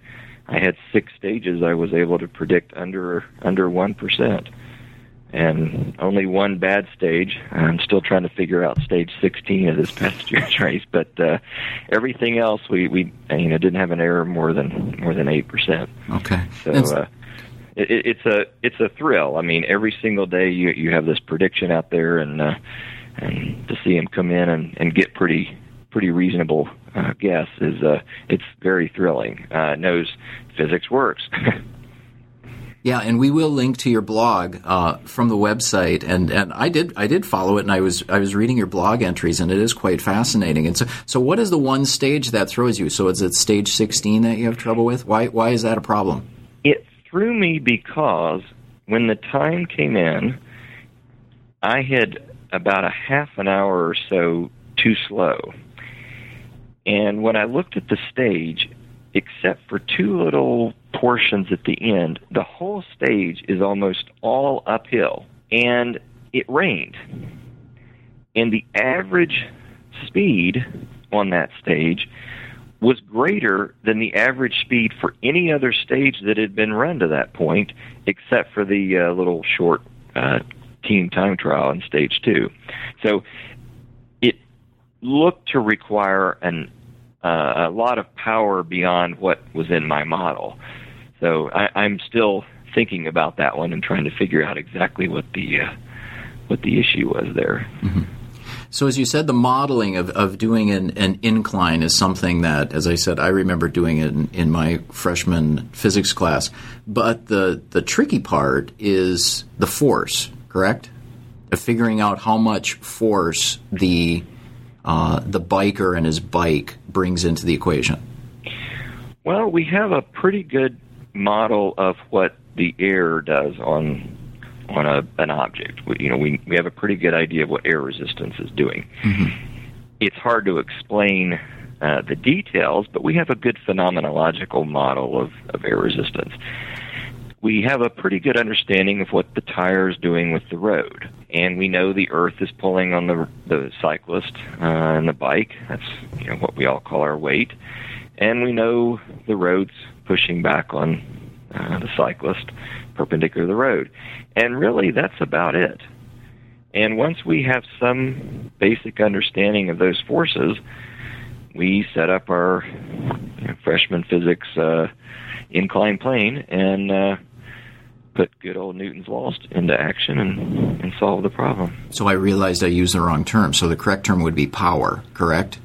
I had six stages I was able to predict under under one percent, and only one bad stage. I'm still trying to figure out stage 16 of this past year's race, but uh, everything else we we you know didn't have an error more than more than eight percent. Okay, so. Uh, it, it's a it's a thrill. I mean, every single day you you have this prediction out there, and uh, and to see him come in and, and get pretty pretty reasonable uh, guess is uh, it's very thrilling. Uh, knows physics works. Yeah, and we will link to your blog uh, from the website, and, and I did I did follow it, and I was I was reading your blog entries, and it is quite fascinating. And so, so what is the one stage that throws you? So is it stage sixteen that you have trouble with? Why why is that a problem? It threw me because when the time came in, I had about a half an hour or so too slow. And when I looked at the stage, except for two little portions at the end, the whole stage is almost all uphill. And it rained. And the average speed on that stage was greater than the average speed for any other stage that had been run to that point, except for the uh, little short uh, team time trial in stage two. So it looked to require an, uh, a lot of power beyond what was in my model. So I, I'm still thinking about that one and trying to figure out exactly what the uh, what the issue was there. Mm-hmm. So, as you said, the modeling of, of doing an, an, incline is something that, as I said, I remember doing it in, in, my freshman physics class. But the, the tricky part is the force, correct? Of figuring out how much force the uh, the biker and his bike brings into the equation. Well, we have a pretty good model of what the air does on on a, an object. We, you know, we we have a pretty good idea of what air resistance is doing. Mm-hmm. It's hard to explain uh, the details, but we have a good phenomenological model of, of air resistance. We have a pretty good understanding of what the tire is doing with the road, and we know the earth is pulling on the the cyclist uh, and the bike. That's you know what we all call our weight, and we know the road's pushing back on uh, the cyclist perpendicular to the road. And really, that's about it. And once we have some basic understanding of those forces, we set up our you know, freshman physics uh, inclined plane and uh, put good old Newton's laws into action and, and solve the problem. So I realized I used the wrong term. So the correct term would be power, correct?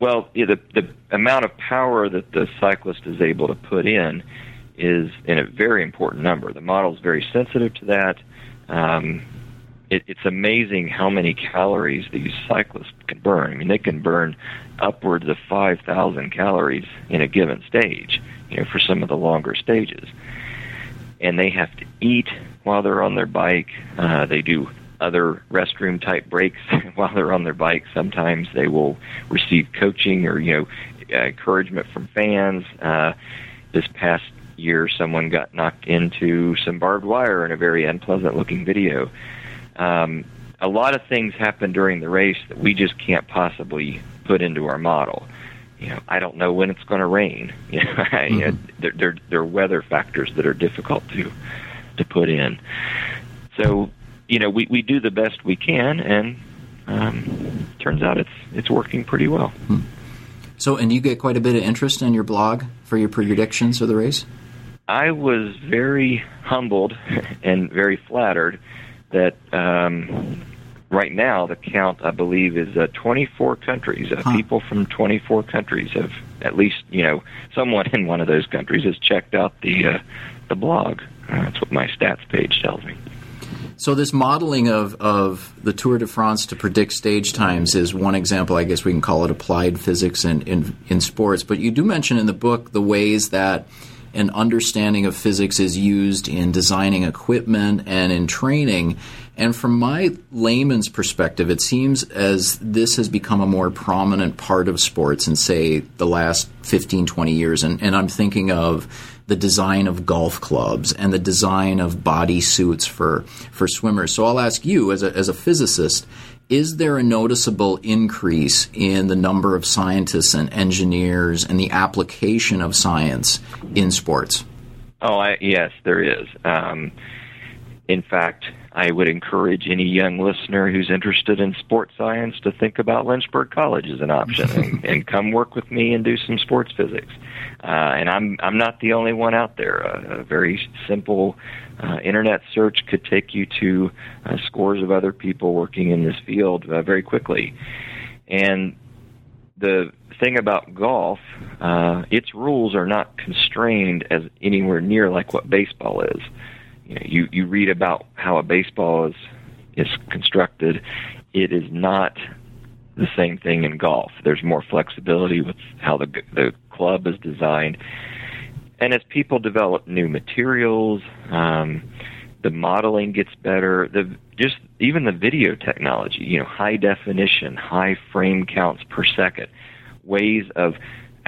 Well, yeah, the, the amount of power that the cyclist is able to put in is in a very important number. The model is very sensitive to that. Um, it, it's amazing how many calories these cyclists can burn. I mean, they can burn upwards of 5,000 calories in a given stage, you know, for some of the longer stages. And they have to eat while they're on their bike. Uh, they do other restroom type breaks while they're on their bike. Sometimes they will receive coaching or, you know, encouragement from fans. Uh, this past year someone got knocked into some barbed wire in a very unpleasant looking video. Um, a lot of things happen during the race that we just can't possibly put into our model. You know, I don't know when it's going to rain. You know, mm-hmm. you know there, there, there are weather factors that are difficult to to put in. So, you know, we, we do the best we can, and um, turns out it's it's working pretty well. Hmm. So, and you get quite a bit of interest in your blog for your predictions of the race. I was very humbled and very flattered that um, right now the count I believe is uh, 24 countries. Uh, huh. People from 24 countries have at least you know someone in one of those countries has checked out the uh, the blog. Uh, that's what my stats page tells me. So this modeling of, of the Tour de France to predict stage times is one example. I guess we can call it applied physics in, in, in sports. But you do mention in the book the ways that an understanding of physics is used in designing equipment and in training. And from my layman's perspective, it seems as this has become a more prominent part of sports in, say, the last 15, 20 years. And, and I'm thinking of the design of golf clubs and the design of body suits for, for swimmers. So I'll ask you, as a, as a physicist, is there a noticeable increase in the number of scientists and engineers and the application of science in sports? Oh, I, yes, there is. Um, in fact, I would encourage any young listener who's interested in sports science to think about Lynchburg College as an option and, and come work with me and do some sports physics. Uh, and I'm I'm not the only one out there. A, a very simple uh, internet search could take you to uh, scores of other people working in this field uh, very quickly. And the thing about golf, uh, its rules are not constrained as anywhere near like what baseball is. You know, you, you read about how a baseball is is constructed. It is not the same thing in golf. There's more flexibility with how the the club is designed and as people develop new materials, um, the modeling gets better. The just even the video technology, you know, high definition, high frame counts per second, ways of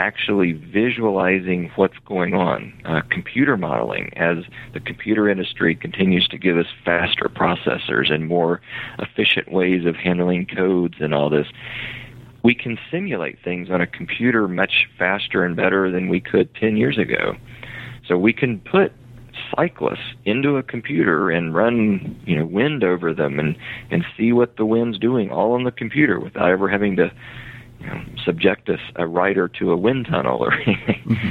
actually visualizing what's going on. Uh, computer modeling, as the computer industry continues to give us faster processors and more efficient ways of handling codes and all this, we can simulate things on a computer much faster and better than we could 10 years ago. So we can put cyclists into a computer and run, you know, wind over them and and see what the wind's doing all on the computer without ever having to you know, subject a, a rider to a wind tunnel or anything. Mm-hmm.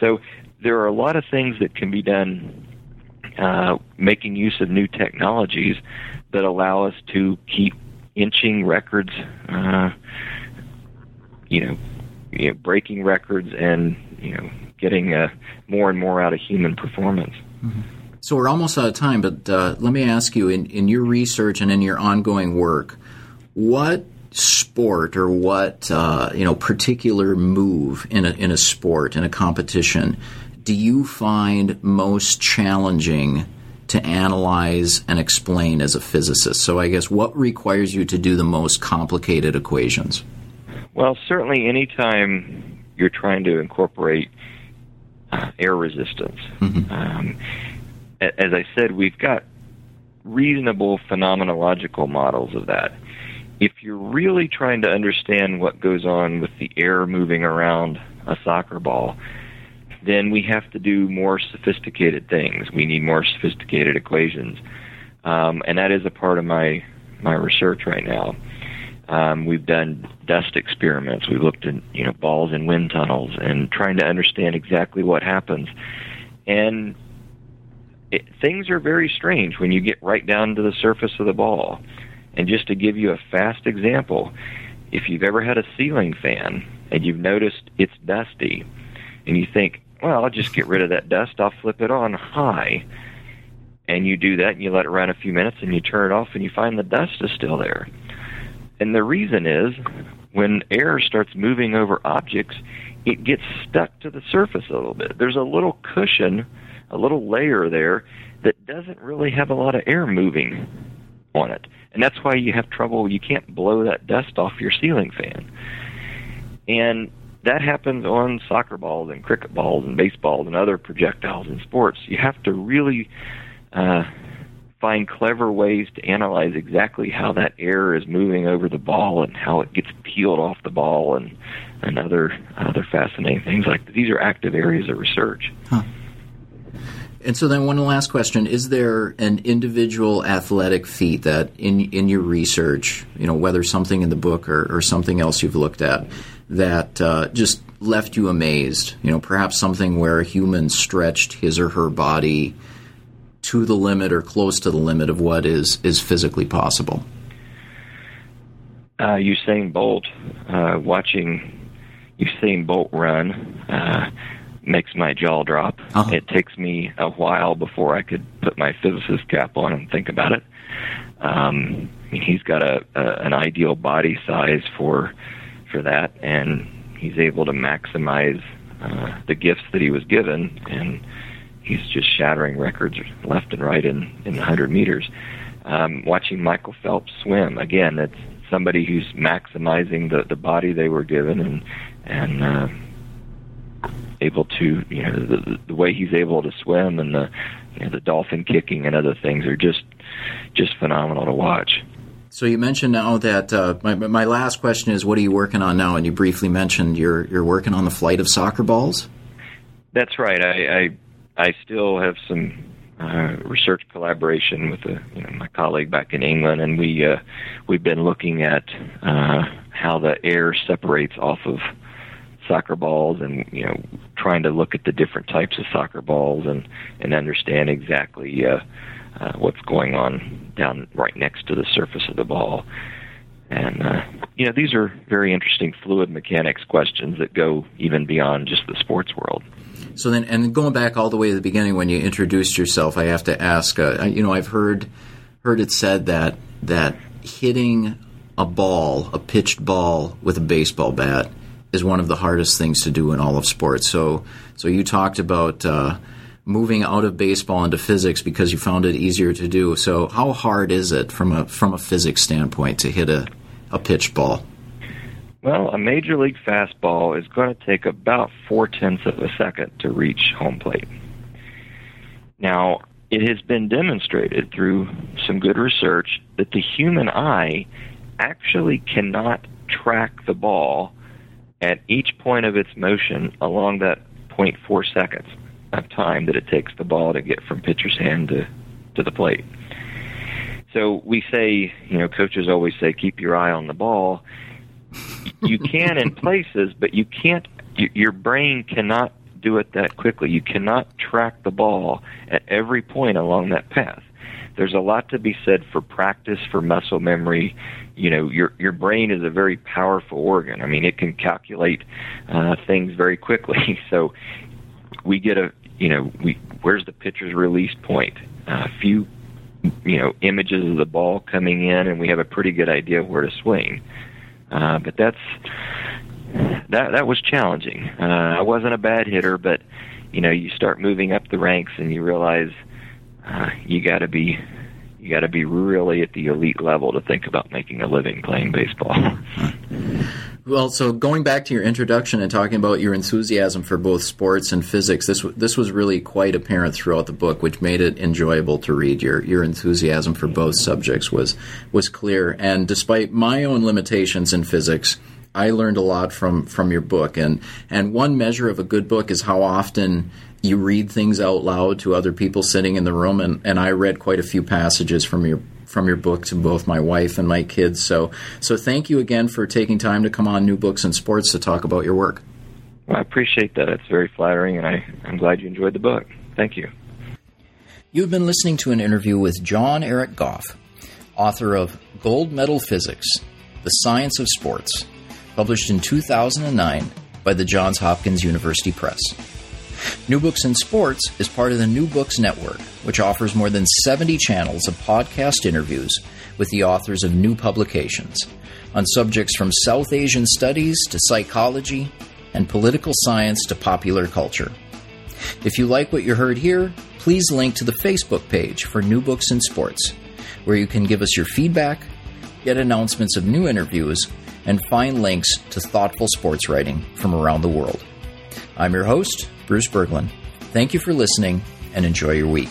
So there are a lot of things that can be done uh, making use of new technologies that allow us to keep inching records, uh, you know, you know, breaking records and you know getting uh, more and more out of human performance. Mm-hmm. So we're almost out of time, but uh, let me ask you: in, in your research and in your ongoing work, what sport or what uh, you know particular move in a in a sport in a competition do you find most challenging to analyze and explain as a physicist? So I guess what requires you to do the most complicated equations? Well, certainly anytime you're trying to incorporate uh, air resistance. Mm-hmm. Um, as I said, we've got reasonable phenomenological models of that if you're really trying to understand what goes on with the air moving around a soccer ball, then we have to do more sophisticated things. We need more sophisticated equations, um, and that is a part of my my research right now. Um, we've done dust experiments. We've looked at you know balls in wind tunnels and trying to understand exactly what happens. And it, things are very strange when you get right down to the surface of the ball. And just to give you a fast example, if you've ever had a ceiling fan and you've noticed it's dusty, and you think, well, I'll just get rid of that dust, I'll flip it on high. And you do that and you let it run a few minutes and you turn it off and you find the dust is still there. And the reason is when air starts moving over objects, it gets stuck to the surface a little bit. There's a little cushion, a little layer there that doesn't really have a lot of air moving on it and that's why you have trouble. You can't blow that dust off your ceiling fan, and that happens on soccer balls and cricket balls and baseballs and other projectiles in sports. You have to really uh, find clever ways to analyze exactly how that air is moving over the ball and how it gets peeled off the ball and and other other fascinating things like that. these are active areas of research. Huh. And so then one last question, is there an individual athletic feat that in in your research, you know, whether something in the book or, or something else you've looked at that uh, just left you amazed, you know, perhaps something where a human stretched his or her body to the limit or close to the limit of what is is physically possible? Uh, Usain Bolt, uh, watching Usain Bolt run, uh, makes my jaw drop. Uh-huh. It takes me a while before I could put my physicist cap on and think about it. Um, I mean, he's got a, a an ideal body size for for that, and he's able to maximize uh, the gifts that he was given, and he's just shattering records left and right in in the 100 meters. Um, watching Michael Phelps swim again, it's somebody who's maximizing the the body they were given, and and uh, able to, you know, the, the way he's able to swim and the, you know, the dolphin kicking and other things are just, just phenomenal to watch. So you mentioned now that uh, my, my last question is, what are you working on now? And you briefly mentioned you're you're working on the flight of soccer balls. That's right. I I, I still have some uh, research collaboration with a, you know, my colleague back in England, and we uh, we've been looking at uh, how the air separates off of soccer balls and you know trying to look at the different types of soccer balls and and understand exactly uh, uh, what's going on down right next to the surface of the ball. And uh, you know these are very interesting fluid mechanics questions that go even beyond just the sports world. So then, and going back all the way to the beginning when you introduced yourself, I have to ask. Uh, you know, I've heard heard it said that that hitting a ball, a pitched ball with a baseball bat, is one of the hardest things to do in all of sports. So, so you talked about uh, moving out of baseball into physics because you found it easier to do. So, how hard is it from a from a physics standpoint to hit a a pitch ball? Well, a major league fastball is going to take about four tenths of a second to reach home plate. Now, it has been demonstrated through some good research that the human eye actually cannot track the ball at each point of its motion along that 0.4 seconds of time that it takes the ball to get from pitcher's hand to, to the plate. So we say, you know, coaches always say, keep your eye on the ball. You can in places, but you can't, your brain cannot do it that quickly. You cannot track the ball at every point along that path. There's a lot to be said for practice, for muscle memory. You know, your your brain is a very powerful organ. I mean, it can calculate uh, things very quickly. So we get a, you know, we where's the pitcher's release point? A few, you know, images of the ball coming in, and we have a pretty good idea where to swing. Uh, but that's that that was challenging. Uh, I wasn't a bad hitter, but you know, you start moving up the ranks and you realize uh, you got to be you got to be really at the elite level to think about making a living playing baseball. Well, so going back to your introduction and talking about your enthusiasm for both sports and physics, this this was really quite apparent throughout the book, which made it enjoyable to read. Your your enthusiasm for both subjects was was clear, and despite my own limitations in physics, I learned a lot from from your book, and and one measure of a good book is how often you read things out loud to other people sitting in the room, and, and I read quite a few passages from your from your book to both my wife and my kids. So so thank you again for taking time to come on New Books in Sports to talk about your work. Well, I appreciate that. It's very flattering, and I, I'm glad you enjoyed the book. Thank you. You've been listening to an interview with John Eric Goff, author of Gold Medal Physics: The Science of Sports published in 2009 by the Johns Hopkins University Press. New Books in Sports is part of the New Books Network, which offers more than 70 channels of podcast interviews with the authors of new publications on subjects from South Asian studies to psychology and political science to popular culture. If you like what you heard here, please link to the Facebook page for New Books in Sports, where you can give us your feedback, get announcements of new interviews, and find links to thoughtful sports writing from around the world. I'm your host, Bruce Berglund. Thank you for listening and enjoy your week.